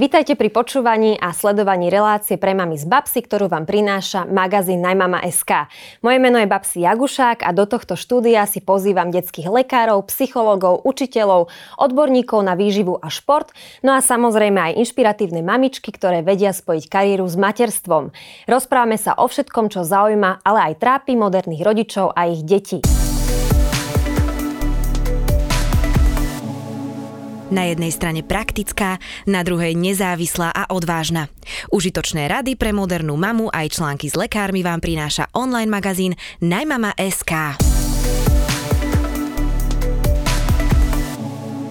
Vítajte pri počúvaní a sledovaní relácie pre mami z Babsy, ktorú vám prináša magazín Najmama.sk. Moje meno je Babsi Jagušák a do tohto štúdia si pozývam detských lekárov, psychológov, učiteľov, odborníkov na výživu a šport, no a samozrejme aj inšpiratívne mamičky, ktoré vedia spojiť kariéru s materstvom. Rozprávame sa o všetkom, čo zaujíma, ale aj trápi moderných rodičov a ich detí. Na jednej strane praktická, na druhej nezávislá a odvážna. Užitočné rady pre modernú mamu aj články s lekármi vám prináša online magazín Najmama.sk.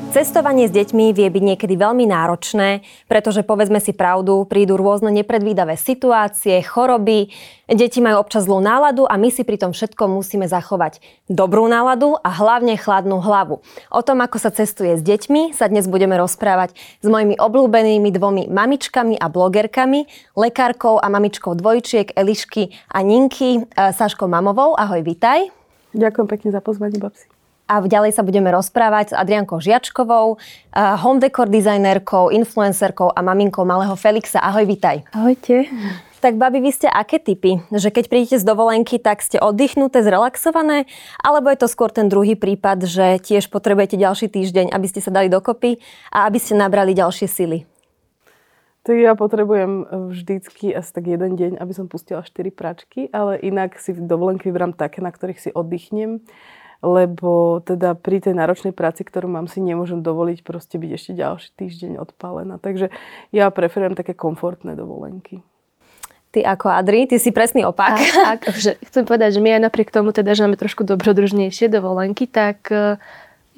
Cestovanie s deťmi vie byť niekedy veľmi náročné, pretože povedzme si pravdu, prídu rôzne nepredvídavé situácie, choroby, deti majú občas zlú náladu a my si pri tom všetkom musíme zachovať dobrú náladu a hlavne chladnú hlavu. O tom, ako sa cestuje s deťmi, sa dnes budeme rozprávať s mojimi obľúbenými dvomi mamičkami a blogerkami, lekárkou a mamičkou dvojčiek Elišky a Ninky, e, Saškou Mamovou. Ahoj, vitaj. Ďakujem pekne za pozvanie, babsi a ďalej sa budeme rozprávať s Adriankou Žiačkovou, home decor dizajnerkou, influencerkou a maminkou malého Felixa. Ahoj, vitaj. Ahojte. Tak babi, vy ste aké typy? Že keď prídete z dovolenky, tak ste oddychnuté, zrelaxované? Alebo je to skôr ten druhý prípad, že tiež potrebujete ďalší týždeň, aby ste sa dali dokopy a aby ste nabrali ďalšie sily? Tak ja potrebujem vždycky asi tak jeden deň, aby som pustila 4 pračky, ale inak si v dovolenky vybrám také, na ktorých si oddychnem lebo teda pri tej náročnej práci, ktorú mám, si nemôžem dovoliť proste byť ešte ďalší týždeň odpálená. Takže ja preferujem také komfortné dovolenky. Ty ako Adri, ty si presný opak. A, že chcem povedať, že my aj napriek tomu, teda, že máme trošku dobrodružnejšie dovolenky, tak e,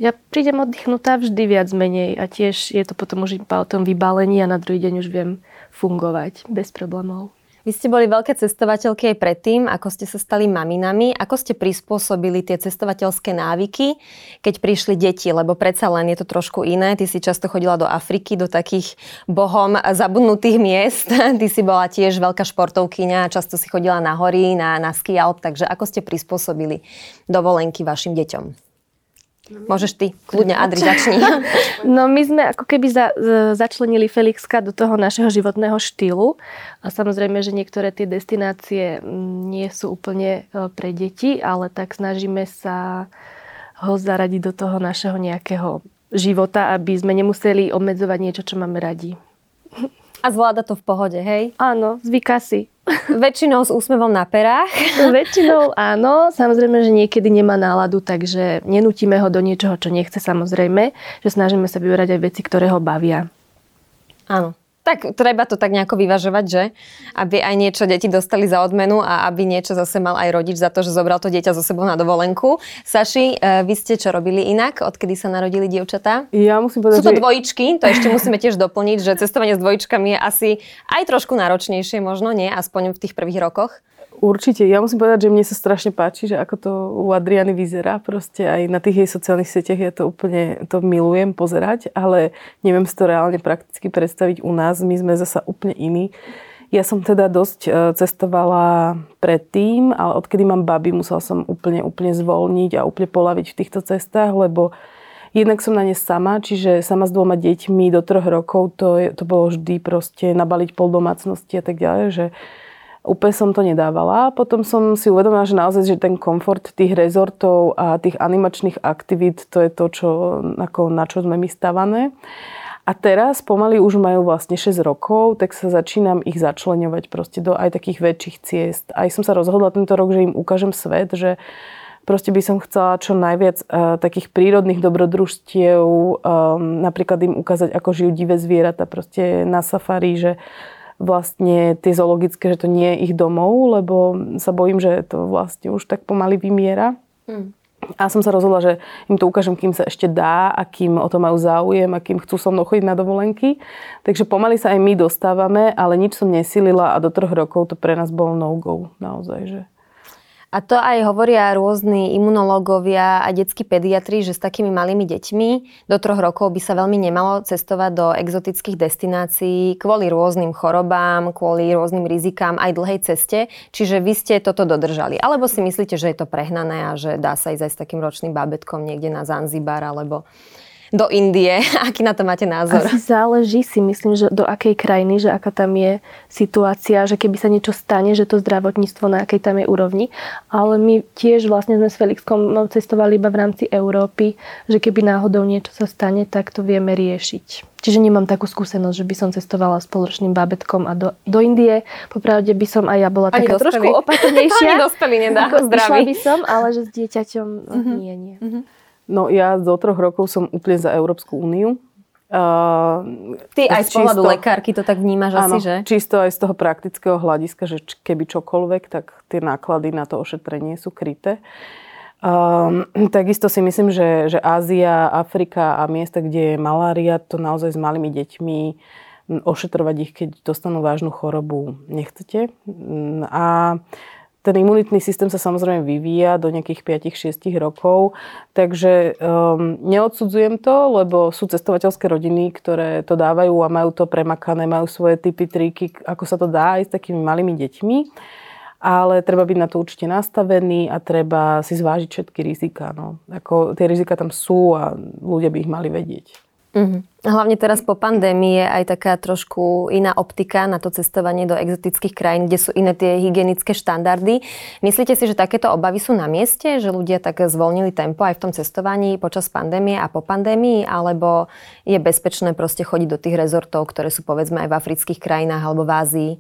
ja prídem oddychnutá vždy viac menej a tiež je to potom už iba o tom vybalení a na druhý deň už viem fungovať bez problémov. Vy ste boli veľké cestovateľky aj predtým, ako ste sa stali maminami. Ako ste prispôsobili tie cestovateľské návyky, keď prišli deti? Lebo predsa len je to trošku iné. Ty si často chodila do Afriky, do takých bohom zabudnutých miest. Ty si bola tiež veľká športovkyňa, často si chodila na hory, na, na ski alp. Takže ako ste prispôsobili dovolenky vašim deťom? Môžeš ty, kľudne Adri, začni. No my sme ako keby za, začlenili Felixka do toho našeho životného štýlu a samozrejme, že niektoré tie destinácie nie sú úplne e, pre deti, ale tak snažíme sa ho zaradiť do toho našeho nejakého života, aby sme nemuseli obmedzovať niečo, čo máme radi. A zvláda to v pohode, hej? Áno, zvyká si. Väčšinou s úsmevom na perách. Väčšinou áno, samozrejme, že niekedy nemá náladu, takže nenútime ho do niečoho, čo nechce samozrejme, že snažíme sa vyberať aj veci, ktoré ho bavia. Áno. Tak treba to tak nejako vyvažovať, že? Aby aj niečo deti dostali za odmenu a aby niečo zase mal aj rodič za to, že zobral to dieťa so sebou na dovolenku. Saši, e, vy ste čo robili inak, odkedy sa narodili dievčatá? Ja musím povedať, Sú to že... dvojičky, to ešte musíme tiež doplniť, že cestovanie s dvojičkami je asi aj trošku náročnejšie možno, nie? Aspoň v tých prvých rokoch. Určite. Ja musím povedať, že mne sa strašne páči, že ako to u Adriany vyzerá. Proste aj na tých jej sociálnych sieťach ja to úplne to milujem pozerať, ale neviem si to reálne prakticky predstaviť u nás. My sme zasa úplne iní. Ja som teda dosť e, cestovala predtým, ale odkedy mám baby, musela som úplne, úplne zvolniť a úplne polaviť v týchto cestách, lebo jednak som na ne sama, čiže sama s dvoma deťmi do troch rokov, to, je, to bolo vždy proste nabaliť pol domácnosti a tak ďalej, že Úplne som to nedávala. Potom som si uvedomila, že naozaj že ten komfort tých rezortov a tých animačných aktivít, to je to, čo, ako, na čo sme my stavané. A teraz pomaly už majú vlastne 6 rokov, tak sa začínam ich začleňovať proste do aj takých väčších ciest. Aj som sa rozhodla tento rok, že im ukážem svet, že proste by som chcela čo najviac uh, takých prírodných dobrodružstiev, um, napríklad im ukázať, ako žijú divé zvieratá proste na safari, že vlastne tie zoologické, že to nie je ich domov, lebo sa bojím, že to vlastne už tak pomaly vymiera. Mm. A som sa rozhodla, že im to ukážem, kým sa ešte dá a kým o to majú záujem a kým chcú so mnou chodiť na dovolenky. Takže pomaly sa aj my dostávame, ale nič som nesilila a do troch rokov to pre nás bolo no-go. Naozaj, že a to aj hovoria rôzni imunológovia a detskí pediatri, že s takými malými deťmi do troch rokov by sa veľmi nemalo cestovať do exotických destinácií kvôli rôznym chorobám, kvôli rôznym rizikám aj dlhej ceste. Čiže vy ste toto dodržali. Alebo si myslíte, že je to prehnané a že dá sa ísť aj s takým ročným bábetkom niekde na Zanzibar alebo do Indie. Aký na to máte názor? Asi záleží si, myslím, že do akej krajiny, že aká tam je situácia, že keby sa niečo stane, že to zdravotníctvo na akej tam je úrovni. Ale my tiež vlastne sme s Felixkom cestovali iba v rámci Európy, že keby náhodou niečo sa stane, tak to vieme riešiť. Čiže nemám takú skúsenosť, že by som cestovala spoločným bábetkom a do, do Indie. Popravde by som aj ja bola taká trošku opatrnejšia. Ani dospelí nedá, zdraví. by som, ale že s dieťaťom mm-hmm. nie, nie. Mm-hmm. No ja do troch rokov som úplne za Európsku úniu. Uh, Ty aj z pohľadu čisto, lekárky to tak vnímaš áno, asi, že? čisto aj z toho praktického hľadiska, že keby čokoľvek, tak tie náklady na to ošetrenie sú kryté. Um, takisto si myslím, že, že Ázia, Afrika a miesta, kde je malária, to naozaj s malými deťmi ošetrovať ich, keď dostanú vážnu chorobu, nechcete. A ten imunitný systém sa samozrejme vyvíja do nejakých 5-6 rokov, takže um, neodsudzujem to, lebo sú cestovateľské rodiny, ktoré to dávajú a majú to premakané, majú svoje typy, triky, ako sa to dá aj s takými malými deťmi ale treba byť na to určite nastavený a treba si zvážiť všetky rizika. No. Ako, tie rizika tam sú a ľudia by ich mali vedieť. Uh-huh. Hlavne teraz po pandémii je aj taká trošku iná optika na to cestovanie do exotických krajín, kde sú iné tie hygienické štandardy. Myslíte si, že takéto obavy sú na mieste, že ľudia tak zvolnili tempo aj v tom cestovaní počas pandémie a po pandémii, alebo je bezpečné proste chodiť do tých rezortov, ktoré sú povedzme aj v afrických krajinách alebo v Ázii?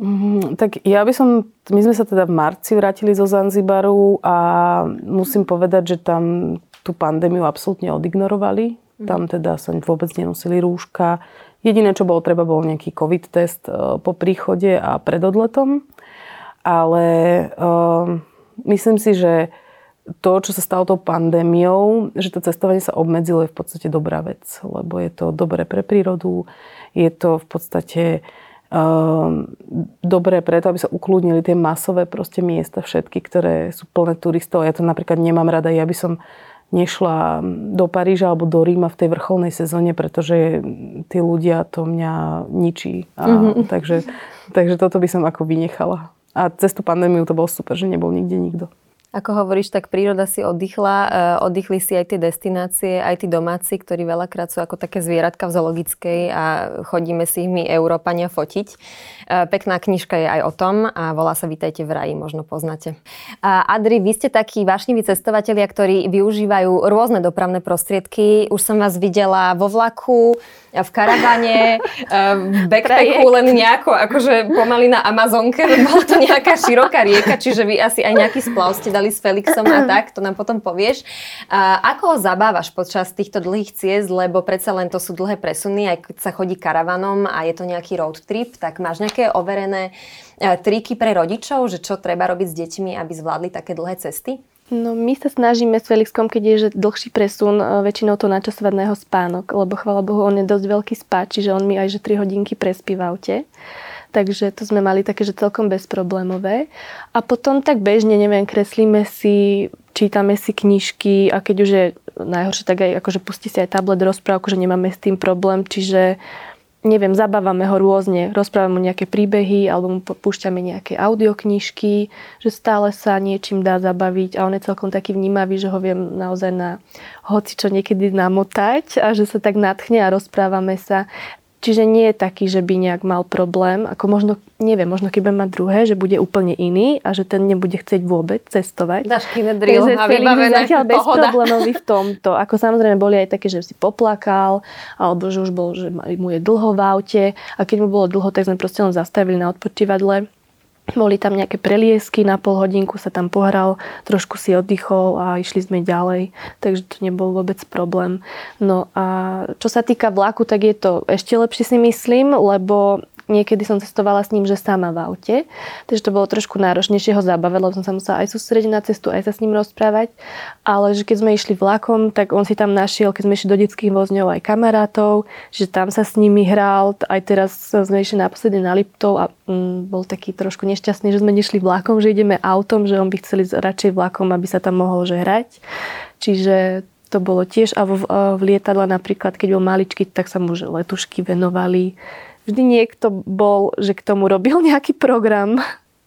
Mm, tak ja by som, my sme sa teda v marci vrátili zo Zanzibaru a musím povedať, že tam tú pandémiu absolútne odignorovali. Mm. Tam teda sa vôbec nenosili rúška. Jediné, čo bolo treba, bol nejaký covid test e, po príchode a pred odletom. Ale um, myslím si, že to, čo sa stalo tou pandémiou, že to cestovanie sa obmedzilo, je v podstate dobrá vec, lebo je to dobré pre prírodu, je to v podstate Ehm, dobré preto, aby sa ukludnili tie masové proste miesta všetky, ktoré sú plné turistov. Ja to napríklad nemám rada. Ja by som nešla do Paríža alebo do Ríma v tej vrcholnej sezóne, pretože tí ľudia to mňa ničí. A, mm-hmm. takže, takže toto by som ako vynechala. A cez tú pandémiu to bolo super, že nebol nikde nikto. Ako hovoríš, tak príroda si oddychla, eh, oddychli si aj tie destinácie, aj tí domáci, ktorí veľakrát sú ako také zvieratka v zoologickej a chodíme si ich my, Európania, fotiť. Eh, pekná knižka je aj o tom a volá sa Vítajte v raji, možno poznáte. A Adri, vy ste takí vášniví cestovatelia, ktorí využívajú rôzne dopravné prostriedky. Už som vás videla vo vlaku, v karavane, v backpacku len nejako, akože pomaly na Amazonke, bola to nejaká široká rieka, čiže vy asi aj nejaký splav ste dali s Felixom a tak, to nám potom povieš. A ako ho zabávaš počas týchto dlhých ciest, lebo predsa len to sú dlhé presuny, aj keď sa chodí karavanom a je to nejaký road trip, tak máš nejaké overené eh, triky pre rodičov, že čo treba robiť s deťmi, aby zvládli také dlhé cesty? No my sa snažíme s Felixkom, keď je že dlhší presun, e, väčšinou to načasovať na jeho spánok, lebo chvála Bohu, on je dosť veľký spáč, čiže on mi aj že 3 hodinky prespí v aute. Takže to sme mali také, že celkom bezproblémové. A potom tak bežne, neviem, kreslíme si, čítame si knižky a keď už je najhoršie, tak aj akože pustí si aj tablet rozprávku, že nemáme s tým problém, čiže neviem, zabávame ho rôzne, rozprávame mu nejaké príbehy alebo mu púšťame nejaké audioknižky, že stále sa niečím dá zabaviť a on je celkom taký vnímavý, že ho viem naozaj na hoci čo niekedy namotať a že sa tak natchne a rozprávame sa. Čiže nie je taký, že by nejak mal problém, ako možno, neviem, možno keď mať druhé, že bude úplne iný a že ten nebude chcieť vôbec cestovať. Dáš kinedril a vybavené zatiaľ bezproblémový v tomto. Ako samozrejme boli aj také, že si poplakal, alebo že už bol, že mu je dlho v aute a keď mu bolo dlho, tak sme proste len zastavili na odpočívadle boli tam nejaké preliesky, na pol hodinku sa tam pohral, trošku si oddychol a išli sme ďalej, takže to nebol vôbec problém. No a čo sa týka vlaku, tak je to ešte lepšie si myslím, lebo Niekedy som cestovala s ním, že sama v aute, takže to bolo trošku náročnejšie ho zabávať, lebo som sa musela aj sústrediť na cestu, aj sa s ním rozprávať. Ale že keď sme išli vlakom, tak on si tam našiel, keď sme išli do detských vozňov aj kamarátov, že tam sa s nimi hral. Aj teraz sme išli naposledy na Liptov a mm, bol taký trošku nešťastný, že sme nešli vlakom, že ideme autom, že on by chceli radšej vlakom, aby sa tam mohol že hrať. Čiže to bolo tiež a v, v lietadle napríklad, keď bol maličký, tak sa mu letušky venovali vždy niekto bol, že k tomu robil nejaký program.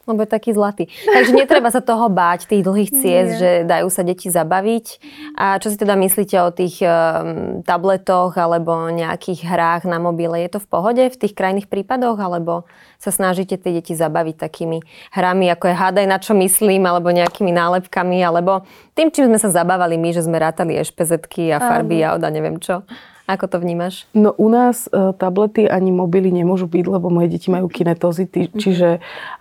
Lebo je taký zlatý. Takže netreba sa toho báť, tých dlhých ciest, že dajú sa deti zabaviť. A čo si teda myslíte o tých um, tabletoch alebo nejakých hrách na mobile? Je to v pohode v tých krajných prípadoch? Alebo sa snažíte tie deti zabaviť takými hrami, ako je hádaj na čo myslím, alebo nejakými nálepkami, alebo tým, čím sme sa zabávali my, že sme rátali ešpezetky a farby a oda neviem čo. Ako to vnímaš? No u nás e, tablety ani mobily nemôžu byť, lebo moje deti majú kinetozity, mm-hmm. čiže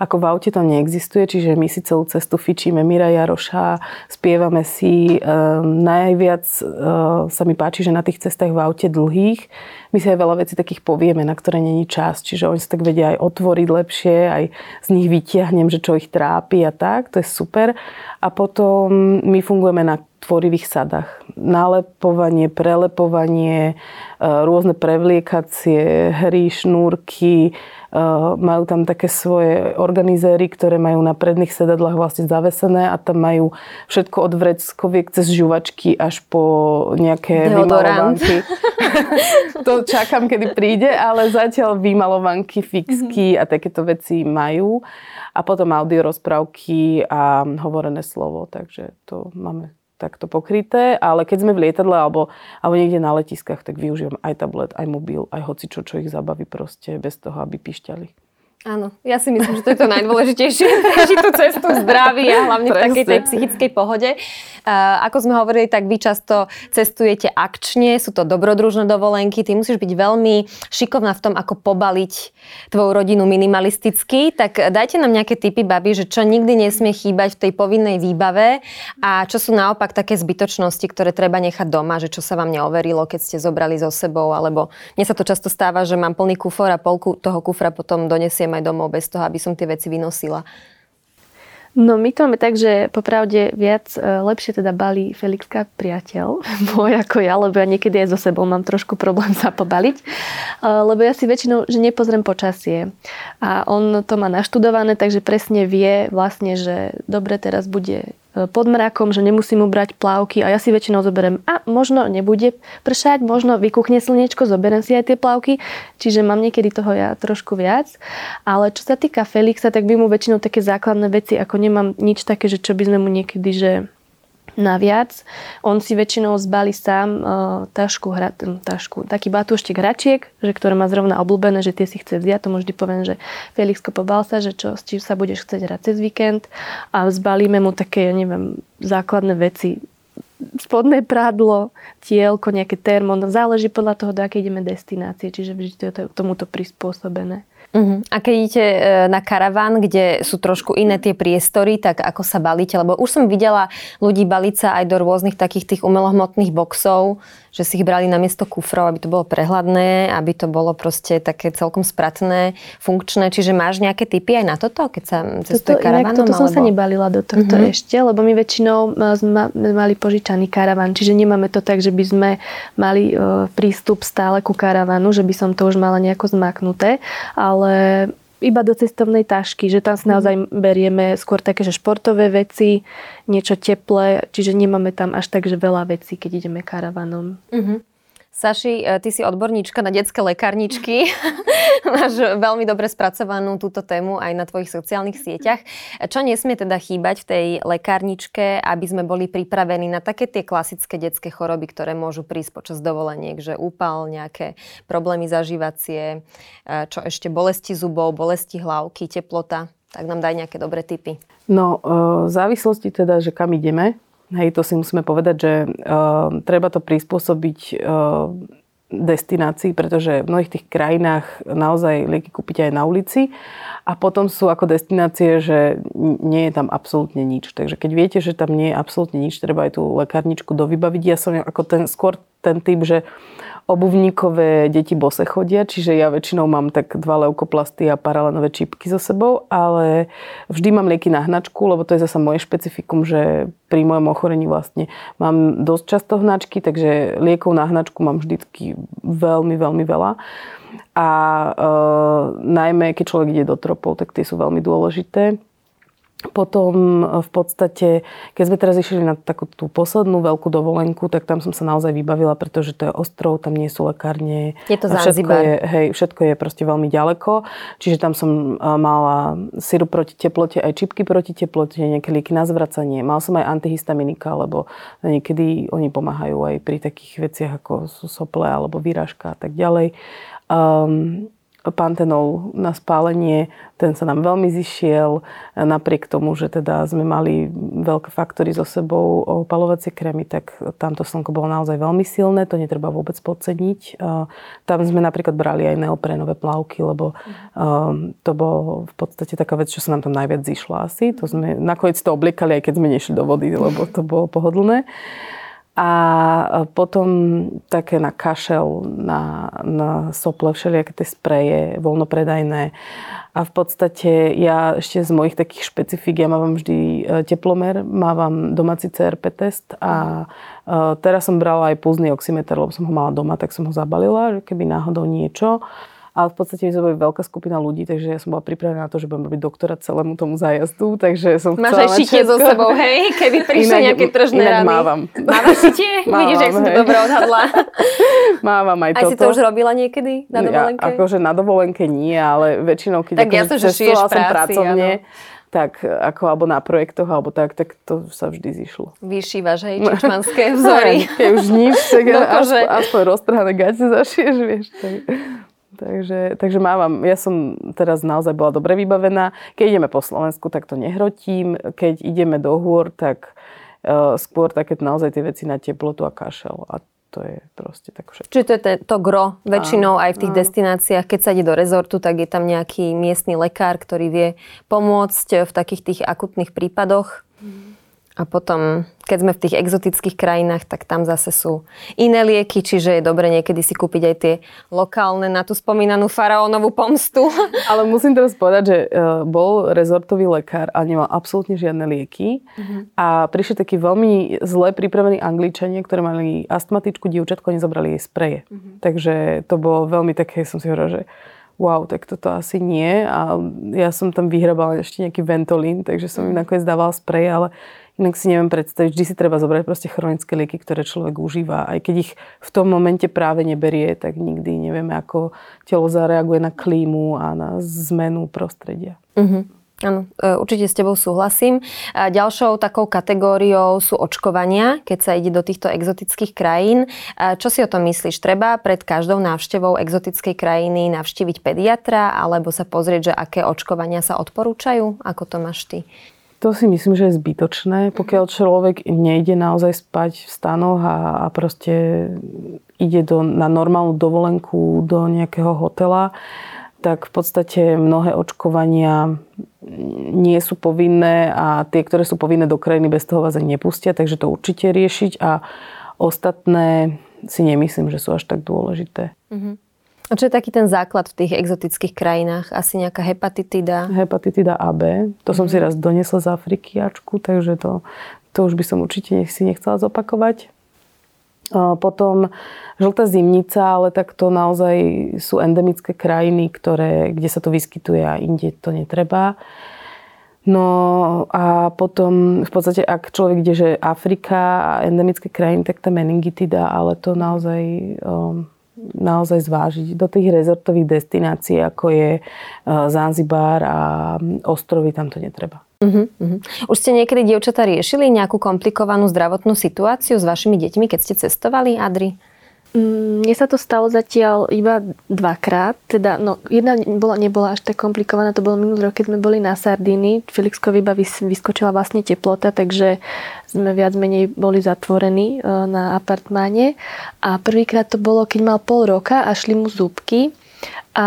ako v aute to neexistuje, čiže my si celú cestu fičíme Mira Jaroša, spievame si. E, najviac e, sa mi páči, že na tých cestách v aute dlhých my si aj veľa vecí takých povieme, na ktoré není čas, čiže oni sa tak vedia aj otvoriť lepšie, aj z nich vytiahnem, že čo ich trápi a tak, to je super. A potom my fungujeme na tvorivých sadách. Nalepovanie, prelepovanie, e, rôzne prevliekacie hry, šnúrky, majú tam také svoje organizéry, ktoré majú na predných sedadlách vlastne zavesené a tam majú všetko od vreckoviek cez žuvačky až po nejaké vymalovanky. to čakám, kedy príde, ale zatiaľ vymalovanky, fixky a takéto veci majú. A potom audio rozprávky a hovorené slovo, takže to máme takto pokryté, ale keď sme v lietadle alebo, alebo niekde na letiskách, tak využívam aj tablet, aj mobil, aj hocičo, čo ich zabaví proste bez toho, aby pišťali. Áno, ja si myslím, že to je to najdôležitejšie, prežiť tú cestu zdraví a hlavne v takej tej psychickej pohode. Uh, ako sme hovorili, tak vy často cestujete akčne, sú to dobrodružné dovolenky, ty musíš byť veľmi šikovná v tom, ako pobaliť tvoju rodinu minimalisticky, tak dajte nám nejaké typy, baby, že čo nikdy nesmie chýbať v tej povinnej výbave a čo sú naopak také zbytočnosti, ktoré treba nechať doma, že čo sa vám neoverilo, keď ste zobrali so sebou, alebo mne sa to často stáva, že mám plný kufor a polku toho kufra potom donesiem aj domov bez toho, aby som tie veci vynosila. No my to máme tak, že popravde viac e, lepšie teda balí Felixka priateľ, môj ako ja, lebo ja niekedy aj so sebou mám trošku problém sa pobaliť, e, lebo ja si väčšinou, že nepozriem počasie a on to má naštudované, takže presne vie vlastne, že dobre teraz bude pod mrakom, že nemusím mu brať plávky a ja si väčšinou zoberiem a možno nebude pršať, možno vykuchne slnečko, zoberiem si aj tie plávky, čiže mám niekedy toho ja trošku viac. Ale čo sa týka Felixa, tak by mu väčšinou také základné veci, ako nemám nič také, že čo by sme mu niekedy, že naviac. On si väčšinou zbalí sám uh, tašku, hra, tašku, taký batúštek hračiek, že ktoré má zrovna obľúbené, že tie si chce vziať. To vždy poviem, že Felixko pobal sa, že čo, či sa budeš chcieť hrať cez víkend a zbalíme mu také, ja neviem, základné veci, spodné prádlo, tielko, nejaké termon, záleží podľa toho, do akej ideme destinácie, čiže vždy to je tomuto prispôsobené. Uh-huh. A keď idete e, na karaván, kde sú trošku iné tie priestory, tak ako sa balíte? Lebo už som videla ľudí baliť sa aj do rôznych takých tých umelohmotných boxov, že si ich brali na miesto kufrov, aby to bolo prehľadné, aby to bolo proste také celkom spratné, funkčné. Čiže máš nejaké typy aj na toto, keď sa cestuje toto, karavanom? toto alebo... som sa nebalila do tohto uh-huh. ešte, lebo my väčšinou sme mali požičaný karavan, čiže nemáme to tak, že by sme mali e, prístup stále ku karavanu, že by som to už mala nejako zmaknuté, ale iba do cestovnej tašky, že tam si naozaj mhm. berieme skôr také, že športové veci, niečo teplé, čiže nemáme tam až tak, že veľa vecí, keď ideme karavanom. Uh-huh. Saši, e, ty si odborníčka na detské lekárničky. Máš veľmi dobre spracovanú túto tému aj na tvojich sociálnych sieťach. Čo nesmie teda chýbať v tej lekárničke, aby sme boli pripravení na také tie klasické detské choroby, ktoré môžu prísť počas dovoleniek, že úpal, nejaké problémy zažívacie, e, čo ešte bolesti zubov, bolesti hlavky, teplota. Tak nám daj nejaké dobré tipy. No, e, v závislosti teda, že kam ideme, Hej, to si musíme povedať, že uh, treba to prispôsobiť uh, destinácii, pretože v mnohých tých krajinách naozaj lieky kúpiť aj na ulici a potom sú ako destinácie, že nie je tam absolútne nič. Takže keď viete, že tam nie je absolútne nič, treba aj tú lekárničku dovybaviť. Ja som ako ten, skôr ten typ, že obuvníkové deti bose chodia, čiže ja väčšinou mám tak dva leukoplasty a paralenové čípky so sebou, ale vždy mám lieky na hnačku, lebo to je zasa moje špecifikum, že pri mojom ochorení vlastne mám dosť často hnačky, takže liekov na hnačku mám vždycky veľmi, veľmi veľa. A e, najmä, keď človek ide do tropov, tak tie sú veľmi dôležité. Potom v podstate, keď sme teraz išli na takú tú poslednú veľkú dovolenku, tak tam som sa naozaj vybavila, pretože to je ostrov, tam nie sú lekárne. Je to všetko je, hej, všetko je proste veľmi ďaleko. Čiže tam som mala syrup proti teplote, aj čipky proti teplote, nejaké lieky na zvracanie. Mal som aj antihistaminika, lebo niekedy oni pomáhajú aj pri takých veciach, ako sú sople alebo výražka a tak ďalej. Um, pantenol na spálenie, ten sa nám veľmi zišiel, napriek tomu, že teda sme mali veľké faktory so sebou opalovacie krémy, tak tamto slnko bolo naozaj veľmi silné, to netreba vôbec podceniť. Tam sme napríklad brali aj neoprenové plavky, lebo to bolo v podstate taká vec, čo sa nám tam najviac zišla asi. To sme nakoniec to oblikali, aj keď sme nešli do vody, lebo to bolo pohodlné a potom také na kašel, na, na sople, všelijaké tie spreje, voľnopredajné. A v podstate ja ešte z mojich takých špecifík, ja mávam vždy e, teplomer, mávam domáci CRP test a e, teraz som brala aj pulzný oximeter, lebo som ho mala doma, tak som ho zabalila, keby náhodou niečo. Ale v podstate my sme boli veľká skupina ľudí, takže ja som bola pripravená na to, že budem robiť doktora celému tomu zájazdu, takže som Máš aj šitie so sebou, hej? Keby prišli inak, nejaké tržné inak rany. mávam. Mávaš šitie? mávam, Vidíš, jak som to dobre odhadla. mávam aj, aj toto. si to už robila niekedy na dovolenke? Ja, akože na dovolenke nie, ale väčšinou, keď tak ja som, že šiješ som práci, pracovne, áno tak ako alebo na projektoch, alebo tak, tak to sa vždy zišlo. Vyšívaš, hej, čičmanské vzory. Keď už nič, tak aspoň, aspoň roztrhané gate zašiješ, vieš. Tak. Takže, takže mávam, ja som teraz naozaj bola dobre vybavená. Keď ideme po Slovensku, tak to nehrotím. Keď ideme do hôr, tak uh, skôr také naozaj tie veci na teplotu a kašel. A to je proste tak všetko. Čiže to je to gro väčšinou aj v tých áno. destináciách. Keď sa ide do rezortu, tak je tam nejaký miestny lekár, ktorý vie pomôcť v takých tých akutných prípadoch. Mm. A potom, keď sme v tých exotických krajinách, tak tam zase sú iné lieky, čiže je dobre niekedy si kúpiť aj tie lokálne na tú spomínanú faraónovú pomstu. Ale musím teraz povedať, že e, bol rezortový lekár a nemal absolútne žiadne lieky. Uh-huh. A prišli takí veľmi zle pripravení angličania, ktorí mali astmatičku dievčatku a nezobrali jej spreje. Uh-huh. Takže to bolo veľmi také, som si hovorila, že wow, tak toto asi nie. A ja som tam vyhrabala ešte nejaký ventolín, takže som im nakoniec dávala spreje, ale Inak si neviem predstaviť, vždy si treba zobrať proste chronické lieky, ktoré človek užíva. Aj keď ich v tom momente práve neberie, tak nikdy nevieme, ako telo zareaguje na klímu a na zmenu prostredia. Uh-huh. Áno, e, určite s tebou súhlasím. A ďalšou takou kategóriou sú očkovania, keď sa ide do týchto exotických krajín. A čo si o tom myslíš? Treba pred každou návštevou exotickej krajiny navštíviť pediatra alebo sa pozrieť, že aké očkovania sa odporúčajú? Ako to máš ty? To si myslím, že je zbytočné. Pokiaľ človek nejde naozaj spať v stanoch a, a proste ide do, na normálnu dovolenku do nejakého hotela, tak v podstate mnohé očkovania nie sú povinné a tie, ktoré sú povinné do krajiny, bez toho vás ani nepustia, takže to určite riešiť a ostatné si nemyslím, že sú až tak dôležité. Mm-hmm. A čo je taký ten základ v tých exotických krajinách? Asi nejaká hepatitida? Hepatitida AB. To som si mhm. raz donesla z Afriky ačku, takže to, to už by som určite si nechcela zopakovať. Potom žltá zimnica, ale tak to naozaj sú endemické krajiny, ktoré, kde sa to vyskytuje a inde to netreba. No a potom v podstate, ak človek ide, že Afrika a endemické krajiny, tak tá meningitida, ale to naozaj um, naozaj zvážiť do tých rezortových destinácií, ako je e, Zanzibar a ostrovy, tam to netreba. Uh-huh, uh-huh. Už ste niekedy, dievčatá, riešili nejakú komplikovanú zdravotnú situáciu s vašimi deťmi, keď ste cestovali, Adri? Mm, mne sa to stalo zatiaľ iba dvakrát. Teda, no, jedna bola, nebola až tak komplikovaná, to bolo minulý rok, keď sme boli na Sardíny. Felixkovi iba vyskočila vlastne teplota, takže sme viac menej boli zatvorení e, na apartmáne. A prvýkrát to bolo, keď mal pol roka a šli mu zúbky. A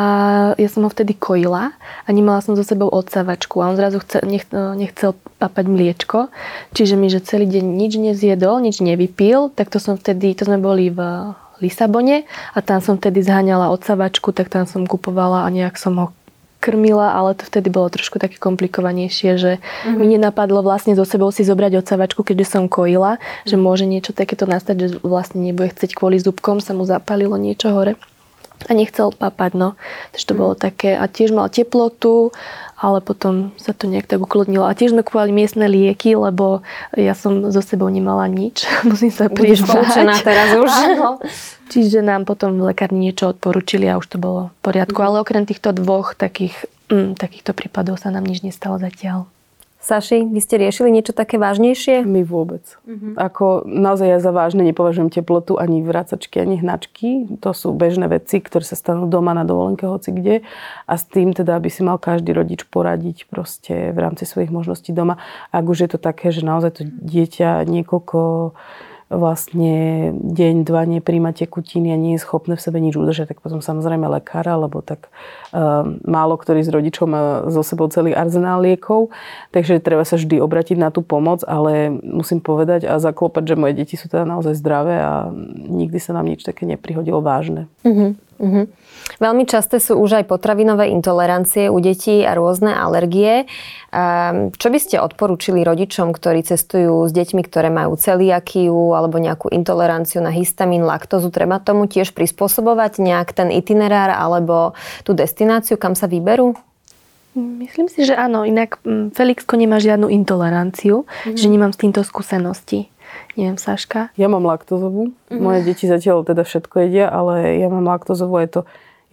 ja som ho vtedy kojila a nemala som so sebou odsavačku a on zrazu chcel, nech, e, nechcel papať mliečko. Čiže mi, že celý deň nič nezjedol, nič nevypil, tak to som vtedy, to sme boli v Lisabone a tam som vtedy zháňala odsavačku, tak tam som kupovala a nejak som ho krmila, ale to vtedy bolo trošku také komplikovanejšie, že mm-hmm. mi nenapadlo vlastne so sebou si zobrať odsavačku, keďže som kojila, mm-hmm. že môže niečo takéto nastať, že vlastne nebude chcieť kvôli zubkom, sa mu zapálilo niečo hore a nechcel papať, no. Takže to mm. bolo také, a tiež mal teplotu ale potom sa to nejak tak ukludnilo. A tiež sme kúpali miestne lieky, lebo ja som so sebou nemala nič. Musím sa priznať. teraz už. Áno. Čiže nám potom v lekárni niečo odporučili a už to bolo v poriadku. Ale okrem týchto dvoch takých, mm, takýchto prípadov sa nám nič nestalo zatiaľ. Saši, vy ste riešili niečo také vážnejšie? My vôbec. Uh-huh. Ako naozaj ja za vážne nepovažujem teplotu ani vracačky, ani hnačky. To sú bežné veci, ktoré sa stanú doma na dovolenke hoci kde. A s tým teda by si mal každý rodič poradiť proste v rámci svojich možností doma. Ak už je to také, že naozaj to dieťa niekoľko vlastne deň, dva nepríjma tekutiny a nie je schopné v sebe nič udržať, tak potom samozrejme lekára, lebo tak uh, málo ktorý z rodičov má so sebou celý arzenál liekov, takže treba sa vždy obratiť na tú pomoc, ale musím povedať a zaklopať, že moje deti sú teda naozaj zdravé a nikdy sa nám nič také neprihodilo vážne. Uh-huh. Uh-huh. Veľmi časté sú už aj potravinové intolerancie u detí a rôzne alergie. Um, čo by ste odporúčili rodičom, ktorí cestujú s deťmi, ktoré majú celiakiu alebo nejakú intoleranciu na histamín, laktózu? Treba tomu tiež prispôsobovať nejak ten itinerár alebo tú destináciu, kam sa vyberú? Myslím si, že áno. Inak mm, Felixko nemá žiadnu intoleranciu, mm. že nemám s týmto skúsenosti. Neviem, Saška? Ja mám laktozovú. Mm-hmm. Moje deti zatiaľ teda všetko jedia, ale ja mám laktozovú je to,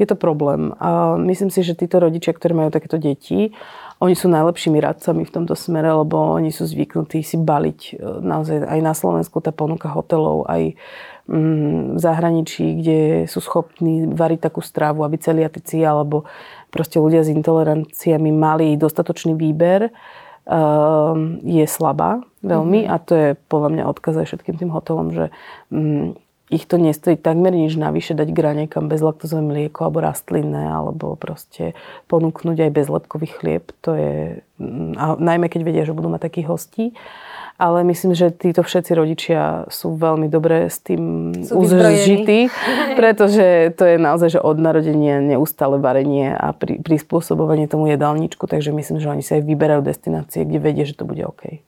je to problém. A myslím si, že títo rodičia, ktorí majú takéto deti, oni sú najlepšími radcami v tomto smere, lebo oni sú zvyknutí si baliť e, naozaj aj na Slovensku tá ponuka hotelov, aj mm, v zahraničí, kde sú schopní variť takú strávu, aby celiatici alebo proste ľudia s intoleranciami mali dostatočný výber je slabá veľmi mm-hmm. a to je podľa mňa odkaz aj všetkým tým hotelom, že mm, ich to nestojí takmer nič navyše dať niekam bezlaktozové mlieko alebo rastlinné alebo proste ponúknuť aj bezlepkový chlieb. To je, mm, a najmä keď vedia, že budú mať takých hostí. Ale myslím, že títo všetci rodičia sú veľmi dobre s tým uzžití, pretože to je naozaj, že od narodenia neustále varenie a pri, prispôsobovanie tomu jedálničku, takže myslím, že oni sa aj vyberajú destinácie, kde vedia, že to bude OK.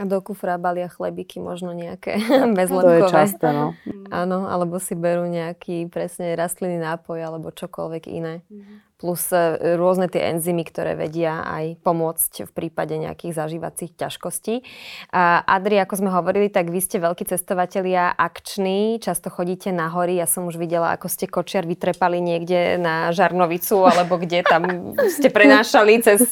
A do kufra balia chlebiky, možno nejaké bezlepkové. To je časté, no. Áno, alebo si berú nejaký presne rastlinný nápoj alebo čokoľvek iné. Mm-hmm plus e, rôzne tie enzymy, ktoré vedia aj pomôcť v prípade nejakých zažívacích ťažkostí. A Adri, ako sme hovorili, tak vy ste veľkí cestovatelia, akční, často chodíte na hory. Ja som už videla, ako ste kočiar vytrepali niekde na Žarnovicu, alebo kde tam ste prenášali cez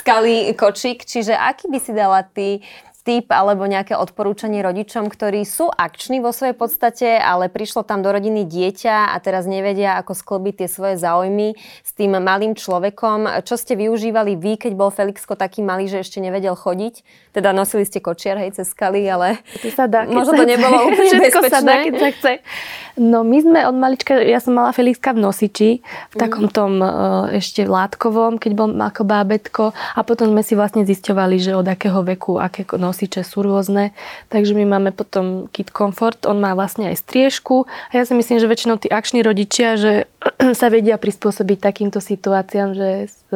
skaly kočík. Čiže aký by si dala ty tip alebo nejaké odporúčanie rodičom, ktorí sú akční vo svojej podstate, ale prišlo tam do rodiny dieťa a teraz nevedia, ako sklbiť tie svoje záujmy s tým malým človekom. Čo ste využívali vy, keď bol Felixko taký malý, že ešte nevedel chodiť? Teda nosili ste kočiar, hej, cez skaly, ale to sa dá, možno to nebolo úplne Všetko bezpečné. sa dá, keď sa chce. No my sme od malička, ja som mala Felixka v nosiči, v takom tom uh, ešte látkovom, keď bol ako bábetko a potom sme si vlastne zisťovali, že od akého veku, aké nosiče sú rôzne. Takže my máme potom Kit Comfort, on má vlastne aj striežku a ja si myslím, že väčšinou tí akční rodičia, že sa vedia prispôsobiť takýmto situáciám, že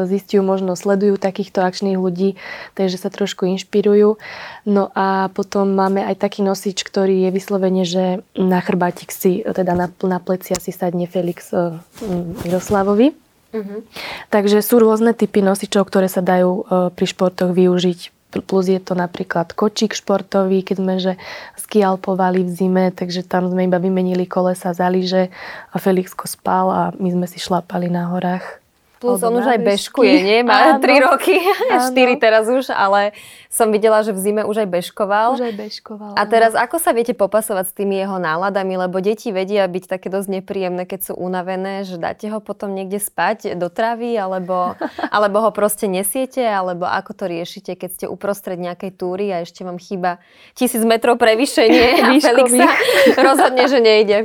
zistiu, možno sledujú takýchto akčných ľudí, takže sa trošku inšpirujú. No a potom máme aj taký nosič, ktorý je vyslovene, že na chrbátik si teda na, na plecia si sadne Felix uh, Miroslavovi. Uh-huh. Takže sú rôzne typy nosičov, ktoré sa dajú uh, pri športoch využiť. Plus je to napríklad kočík športový, keď sme že skialpovali v zime, takže tam sme iba vymenili kolesa za lyže a Felixko spal a my sme si šlapali na horách. Plus on už aj bežkuje, nie? Má 3 roky, 4 teraz už, ale som videla, že v zime už aj bežkoval. Už aj bežkoval. A teraz ako sa viete popasovať s tými jeho náladami, lebo deti vedia byť také dosť nepríjemné, keď sú unavené, že dáte ho potom niekde spať do travy, alebo, alebo ho proste nesiete, alebo ako to riešite, keď ste uprostred nejakej túry a ešte vám chýba tisíc metrov prevýšenie a Felixa rozhodne, že nejde.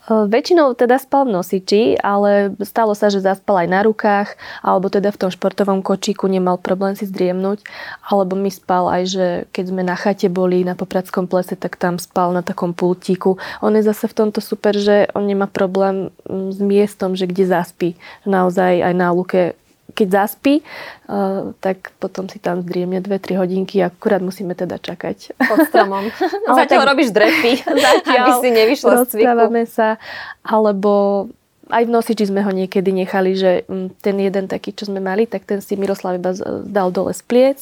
Väčšinou teda spal v nosiči, ale stalo sa, že zaspal aj na rukách, alebo teda v tom športovom kočíku nemal problém si zdriemnúť, alebo mi spal aj, že keď sme na chate boli na Popradskom plese, tak tam spal na takom pultíku. On je zase v tomto super, že on nemá problém mm, s miestom, že kde zaspí. Naozaj aj na luke keď zaspí, uh, tak potom si tam zdriemne 2-3 hodinky a akurát musíme teda čakať. Pod stromom. Zatiaľ tak... robíš drepy, aby si nevyšla z cviku. sa, alebo aj v nosiči sme ho niekedy nechali, že mm, ten jeden taký, čo sme mali, tak ten si Miroslav iba dal dole z pliec.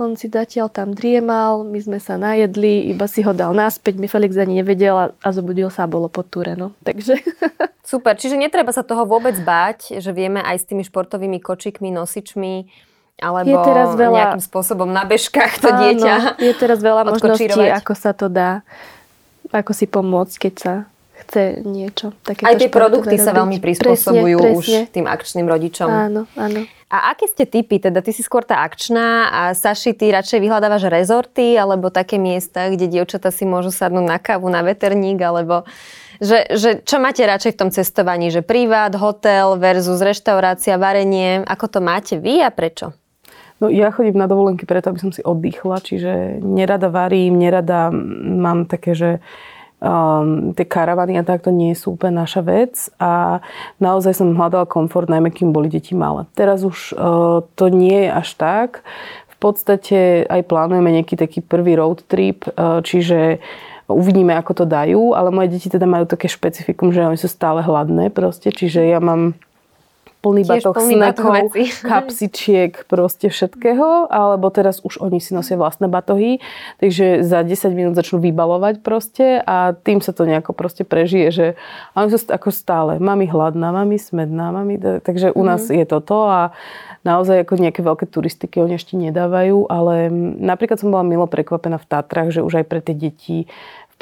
On si zatiaľ tam driemal, my sme sa najedli, iba si ho dal naspäť, mi Felix ani nevedel a, a zobudil sa a bolo pod túre. No. Takže... Super, čiže netreba sa toho vôbec báť, že vieme aj s tými športovými kočikmi, nosičmi, alebo je teraz veľa... nejakým spôsobom na bežkách to Áno, dieťa Je teraz veľa možností, ako sa to dá, ako si pomôcť, keď sa chce niečo také. Aj tie produkty sa veľmi prispôsobujú presne, presne. už tým akčným rodičom. Áno, áno. A aké ste typy? Teda ty si skôr tá akčná a Saši, ty radšej vyhľadávaš rezorty alebo také miesta, kde dievčata si môžu sadnúť na kávu, na veterník alebo že, že čo máte radšej v tom cestovaní? Že privát, hotel versus reštaurácia, varenie. Ako to máte vy a prečo? No ja chodím na dovolenky preto, aby som si oddychla, čiže nerada varím, nerada mám také, že um, tie karavany a takto nie sú úplne naša vec a naozaj som hľadala komfort, najmä kým boli deti malé. Teraz už uh, to nie je až tak. V podstate aj plánujeme nejaký taký prvý road trip, uh, čiže uvidíme, ako to dajú, ale moje deti teda majú také špecifikum, že oni sú stále hladné proste, čiže ja mám plný Tiež batoh plný snekov, kapsičiek, proste všetkého, alebo teraz už oni si nosia vlastné batohy, takže za 10 minút začnú vybalovať proste a tým sa to nejako proste prežije, že oni sú ako stále, mami hladná, mami smedná, mami, takže u nás mm. je toto a naozaj ako nejaké veľké turistiky oni ešte nedávajú, ale napríklad som bola milo prekvapená v Tatrach, že už aj pre tie deti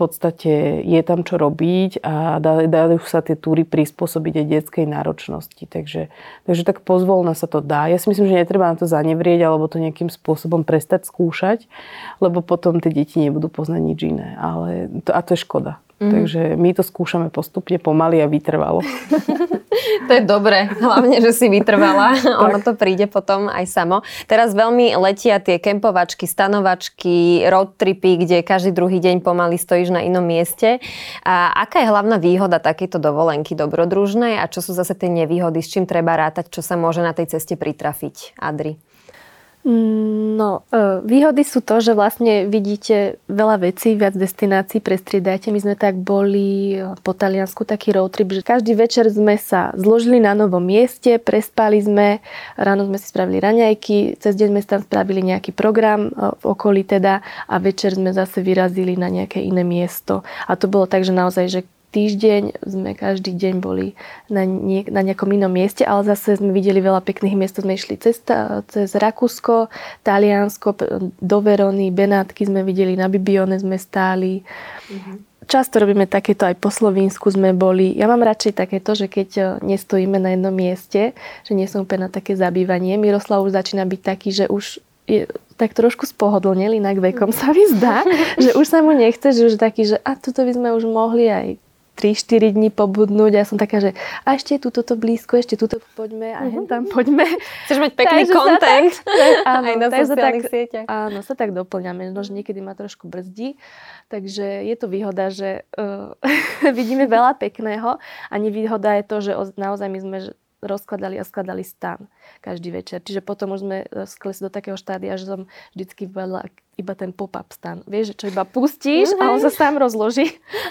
podstate je tam čo robiť a dajú sa tie túry prispôsobiť aj detskej náročnosti. Takže, takže tak pozvolna sa to dá. Ja si myslím, že netreba na to zanevrieť alebo to nejakým spôsobom prestať skúšať, lebo potom tie deti nebudú poznať nič iné. Ale to, a to je škoda. Mm. Takže my to skúšame postupne pomaly a vytrvalo. to je dobré, hlavne, že si vytrvala. ono to príde potom aj samo. Teraz veľmi letia tie kempovačky, stanovačky, road tripy, kde každý druhý deň pomaly stojíš na inom mieste. A aká je hlavná výhoda takejto dovolenky dobrodružnej a čo sú zase tie nevýhody, s čím treba rátať, čo sa môže na tej ceste pritrafiť? Adri. No, e, výhody sú to, že vlastne vidíte veľa vecí, viac destinácií prestriedajte. My sme tak boli po Taliansku taký road trip, že každý večer sme sa zložili na novom mieste, prespali sme, ráno sme si spravili raňajky, cez deň sme tam spravili nejaký program e, v okolí teda a večer sme zase vyrazili na nejaké iné miesto. A to bolo tak, že naozaj, že týždeň sme každý deň boli na, nie, na nejakom inom mieste, ale zase sme videli veľa pekných miest. Sme išli cez, cez Rakúsko, Taliansko, do Verony, Benátky sme videli, na Bibione sme stáli. Mm-hmm. Často robíme takéto, aj po Slovensku sme boli. Ja mám radšej takéto, že keď e, nestojíme na jednom mieste, že nie som úplne na také zabývanie. Miroslav už začína byť taký, že už je tak trošku spohodlnel, inak vekom sa mi zdá, že už sa mu nechce, že už taký, že a toto by sme už mohli aj 3-4 dní pobudnúť a ja som taká, že a ešte tu toto blízko, ešte tuto poďme a hen tam poďme. Chceš mať pekný kontent áno, aj na sociálnych tak, sieťach. Áno, sa tak doplňame, no, že niekedy ma trošku brzdí, takže je to výhoda, že uh, vidíme veľa pekného a nevýhoda je to, že naozaj my sme rozkladali a skladali stan každý večer. Čiže potom už sme e, sklesli do takého štádia, že som vždycky veľa iba ten pop-up stan. Vieš, čo iba pustíš mm-hmm. a on mhm. sa sám rozloží.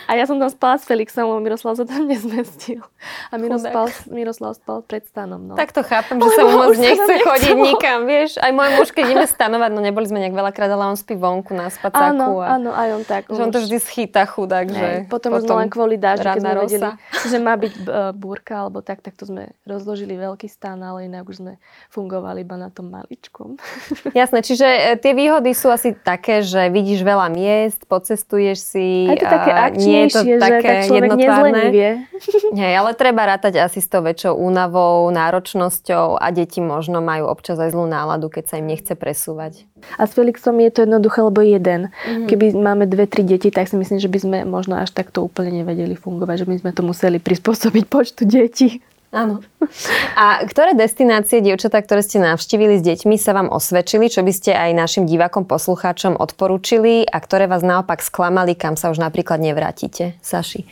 A ja som tam spala s Felixom, lebo Miroslav sa tam nezmestil. A Miroslav, Miroslav spal pred stanom. No. Tak to chápem, že sa mu moc nechce chodiť nikam, vieš. Aj môj muž, keď ideme stanovať, no neboli sme nejak veľakrát, ale on spí vonku na spacáku. Áno, a, áno, aj on tak. Že on to vždy schýta chudák, že potom, potom len kvôli dážu, keď sme vedeli, že má byť uh, búrka alebo tak, tak to sme rozložili veľký stan, ale inak už sme fungovali iba na tom maličkom. Jasné, čiže e, tie výhody sú asi také, že vidíš veľa miest, pocestuješ si. A je to také nie je to také že jednotvárne. Nie, ale treba rátať asi s tou väčšou únavou, náročnosťou a deti možno majú občas aj zlú náladu, keď sa im nechce presúvať. A s Felixom je to jednoduché, lebo jeden. Mm-hmm. Keby máme dve, tri deti, tak si myslím, že by sme možno až takto úplne nevedeli fungovať, že by sme to museli prispôsobiť počtu detí. Áno. A ktoré destinácie, dievčatá, ktoré ste navštívili s deťmi, sa vám osvedčili, čo by ste aj našim divákom, poslucháčom odporúčili a ktoré vás naopak sklamali, kam sa už napríklad nevrátite? Saši.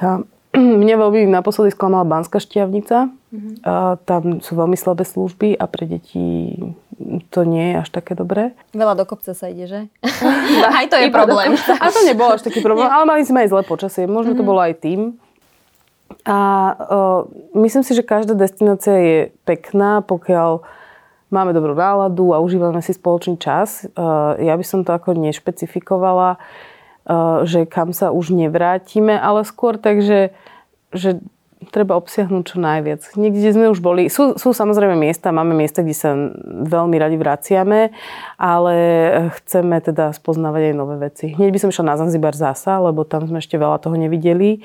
Ja, mňa veľmi naposledy sklamala Banská šťavnica. Uh-huh. A tam sú veľmi slabé služby a pre deti to nie je až také dobré. Veľa do kopca sa ide, že? aj to je problém. A to nebolo až taký problém, ale mali sme aj zlé počasie. Možno uh-huh. to mhm. bolo aj tým. A uh, myslím si, že každá destinácia je pekná, pokiaľ máme dobrú náladu a užívame si spoločný čas. Uh, ja by som to ako nešpecifikovala, uh, že kam sa už nevrátime, ale skôr tak, že, že treba obsiahnuť čo najviac. Niekde sme už boli, sú, sú samozrejme miesta, máme miesta, kde sa veľmi radi vraciame, ale chceme teda spoznávať aj nové veci. Hneď by som išla na Zanzibar zasa, lebo tam sme ešte veľa toho nevideli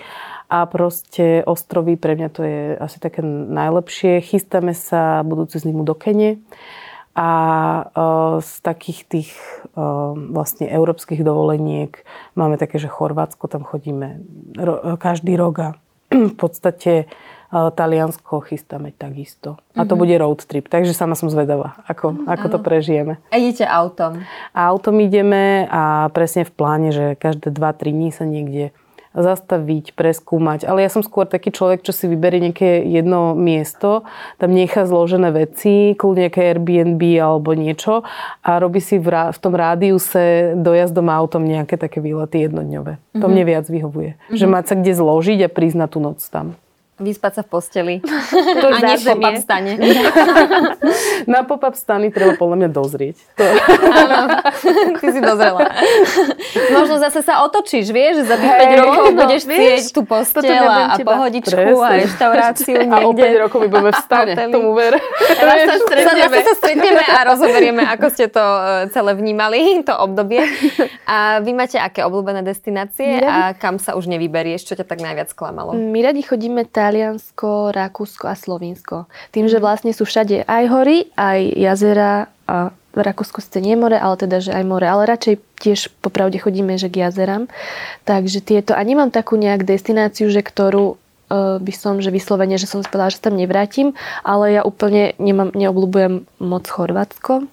a proste ostrovy pre mňa to je asi také najlepšie. Chystáme sa budúci zimu do Kene a uh, z takých tých uh, vlastne európskych dovoleniek máme také, že Chorvátsko, tam chodíme každý rok a v podstate Taliansko chystáme takisto. A to mm-hmm. bude road trip, takže sama som zvedavá, ako, mm, ako to prežijeme. A idete autom? A autom ideme a presne v pláne, že každé 2-3 dní sa niekde zastaviť, preskúmať. Ale ja som skôr taký človek, čo si vyberie nejaké jedno miesto, tam nechá zložené veci, kľudne nejaké Airbnb alebo niečo a robí si v, rá, v tom rádiuse dojazdom autom nejaké také výlety jednodňové. Mm-hmm. To mhm. mne viac vyhovuje. Mm-hmm. Že mať sa kde zložiť a prísť na tú noc tam. Vyspať sa v posteli. To a nie v pop-up stane. Na pop-up stany treba podľa mňa dozrieť. To... Áno, ty si dozrela. Možno zase sa otočíš, vieš, za tých hey, 5 rokov no, budeš vieš, tú postel a, pohodičku a reštauráciu niekde. A o 5 rokov my budeme v stane, tomu ver. Raz sa stretneme. sa stretneme a rozoberieme, ako ste to e, celé vnímali, to obdobie. A vy máte aké obľúbené destinácie a kam sa už nevyberieš? Čo ťa tak najviac klamalo? My radi chodíme tá Taliansko, Rakúsko a Slovinsko. Tým, že vlastne sú všade aj hory, aj jazera a v Rakúsku ste nie more, ale teda, že aj more. Ale radšej tiež popravde chodíme, že k jazerám. Takže tieto, a nemám takú nejak destináciu, že ktorú uh, by som, že vyslovene, že som si povedala, že sa tam nevrátim, ale ja úplne nemám, neobľúbujem moc Chorvátsko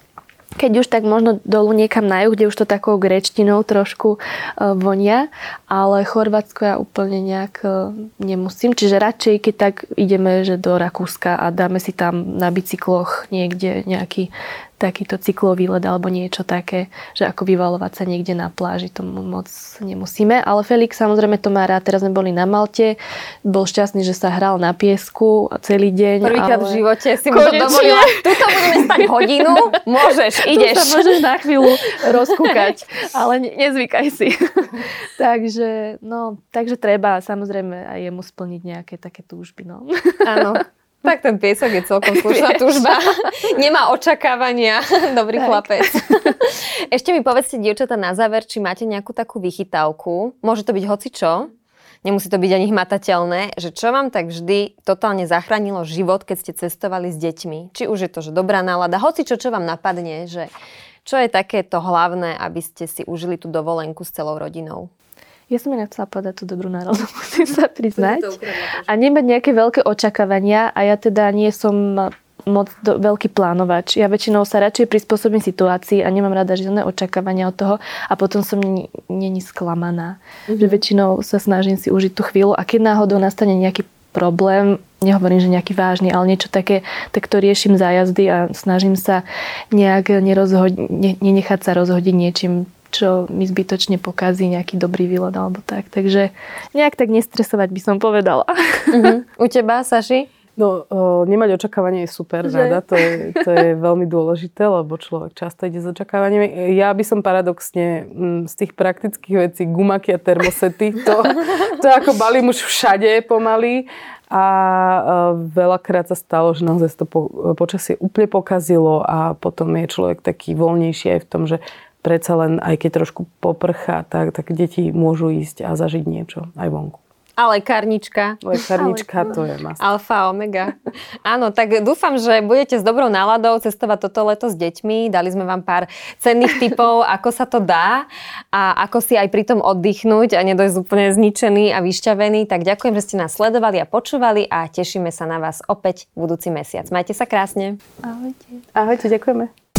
keď už tak možno dolu niekam na juh, kde už to takou grečtinou trošku uh, vonia, ale Chorvátsko ja úplne nejak uh, nemusím. Čiže radšej, keď tak ideme že do Rakúska a dáme si tam na bicykloch niekde nejaký takýto cyklový led alebo niečo také, že ako vyvalovať sa niekde na pláži, to moc nemusíme. Ale Felix samozrejme to má rád. Teraz sme boli na Malte, bol šťastný, že sa hral na piesku celý deň. Prvýkrát ale... v živote si mu to dovolila. Tuto budeme stať hodinu, môžeš, ideš. Tu sa môžeš na chvíľu rozkúkať, ale ne, nezvykaj si. takže, no, takže treba samozrejme aj jemu splniť nejaké také túžby. No. Áno. Tak ten piesok je celkom slušná tužba. Nemá očakávania. Dobrý tak. chlapec. Ešte mi povedzte, dievčata, na záver, či máte nejakú takú vychytávku. Môže to byť hocičo. Nemusí to byť ani hmatateľné. Že čo vám tak vždy totálne zachránilo život, keď ste cestovali s deťmi? Či už je to, že dobrá nálada. Hoci čo, čo vám napadne, že čo je takéto hlavné, aby ste si užili tú dovolenku s celou rodinou? Ja som inak chcela povedať tú dobrú náladu, musím sa priznať. A nemať nejaké veľké očakávania a ja teda nie som moc do, veľký plánovač. Ja väčšinou sa radšej prispôsobím situácii a nemám rada žiadne očakávania od toho a potom som není sklamaná. Mm-hmm. Že väčšinou sa snažím si užiť tú chvíľu a keď náhodou nastane nejaký problém, nehovorím, že nejaký vážny, ale niečo také, tak to riešim zájazdy a snažím sa nejak nerozhod- ne- nenechať sa rozhodiť niečím, čo mi zbytočne pokazí nejaký dobrý výlet alebo tak. Takže nejak tak nestresovať by som povedala. Uh-huh. U teba, Saši? No, o, nemať očakávanie je super, že? rada, to je, to je veľmi dôležité, lebo človek často ide s očakávaniami. Ja by som paradoxne m, z tých praktických vecí, gumaky a termosety, to, to ako balím už všade pomaly a veľakrát sa stalo, že naozaj to po, počasie úplne pokazilo a potom je človek taký voľnejší aj v tom, že predsa len aj keď trošku poprchá, tak, tak deti môžu ísť a zažiť niečo aj vonku. A lekárnička. Lekárnička, to je must. Alfa, omega. Áno, tak dúfam, že budete s dobrou náladou cestovať toto leto s deťmi. Dali sme vám pár cenných typov, ako sa to dá a ako si aj pri tom oddychnúť a nedojsť úplne zničený a vyšťavený. Tak ďakujem, že ste nás sledovali a počúvali a tešíme sa na vás opäť budúci mesiac. Majte sa krásne. Ahojte. Ahojte, ďakujeme.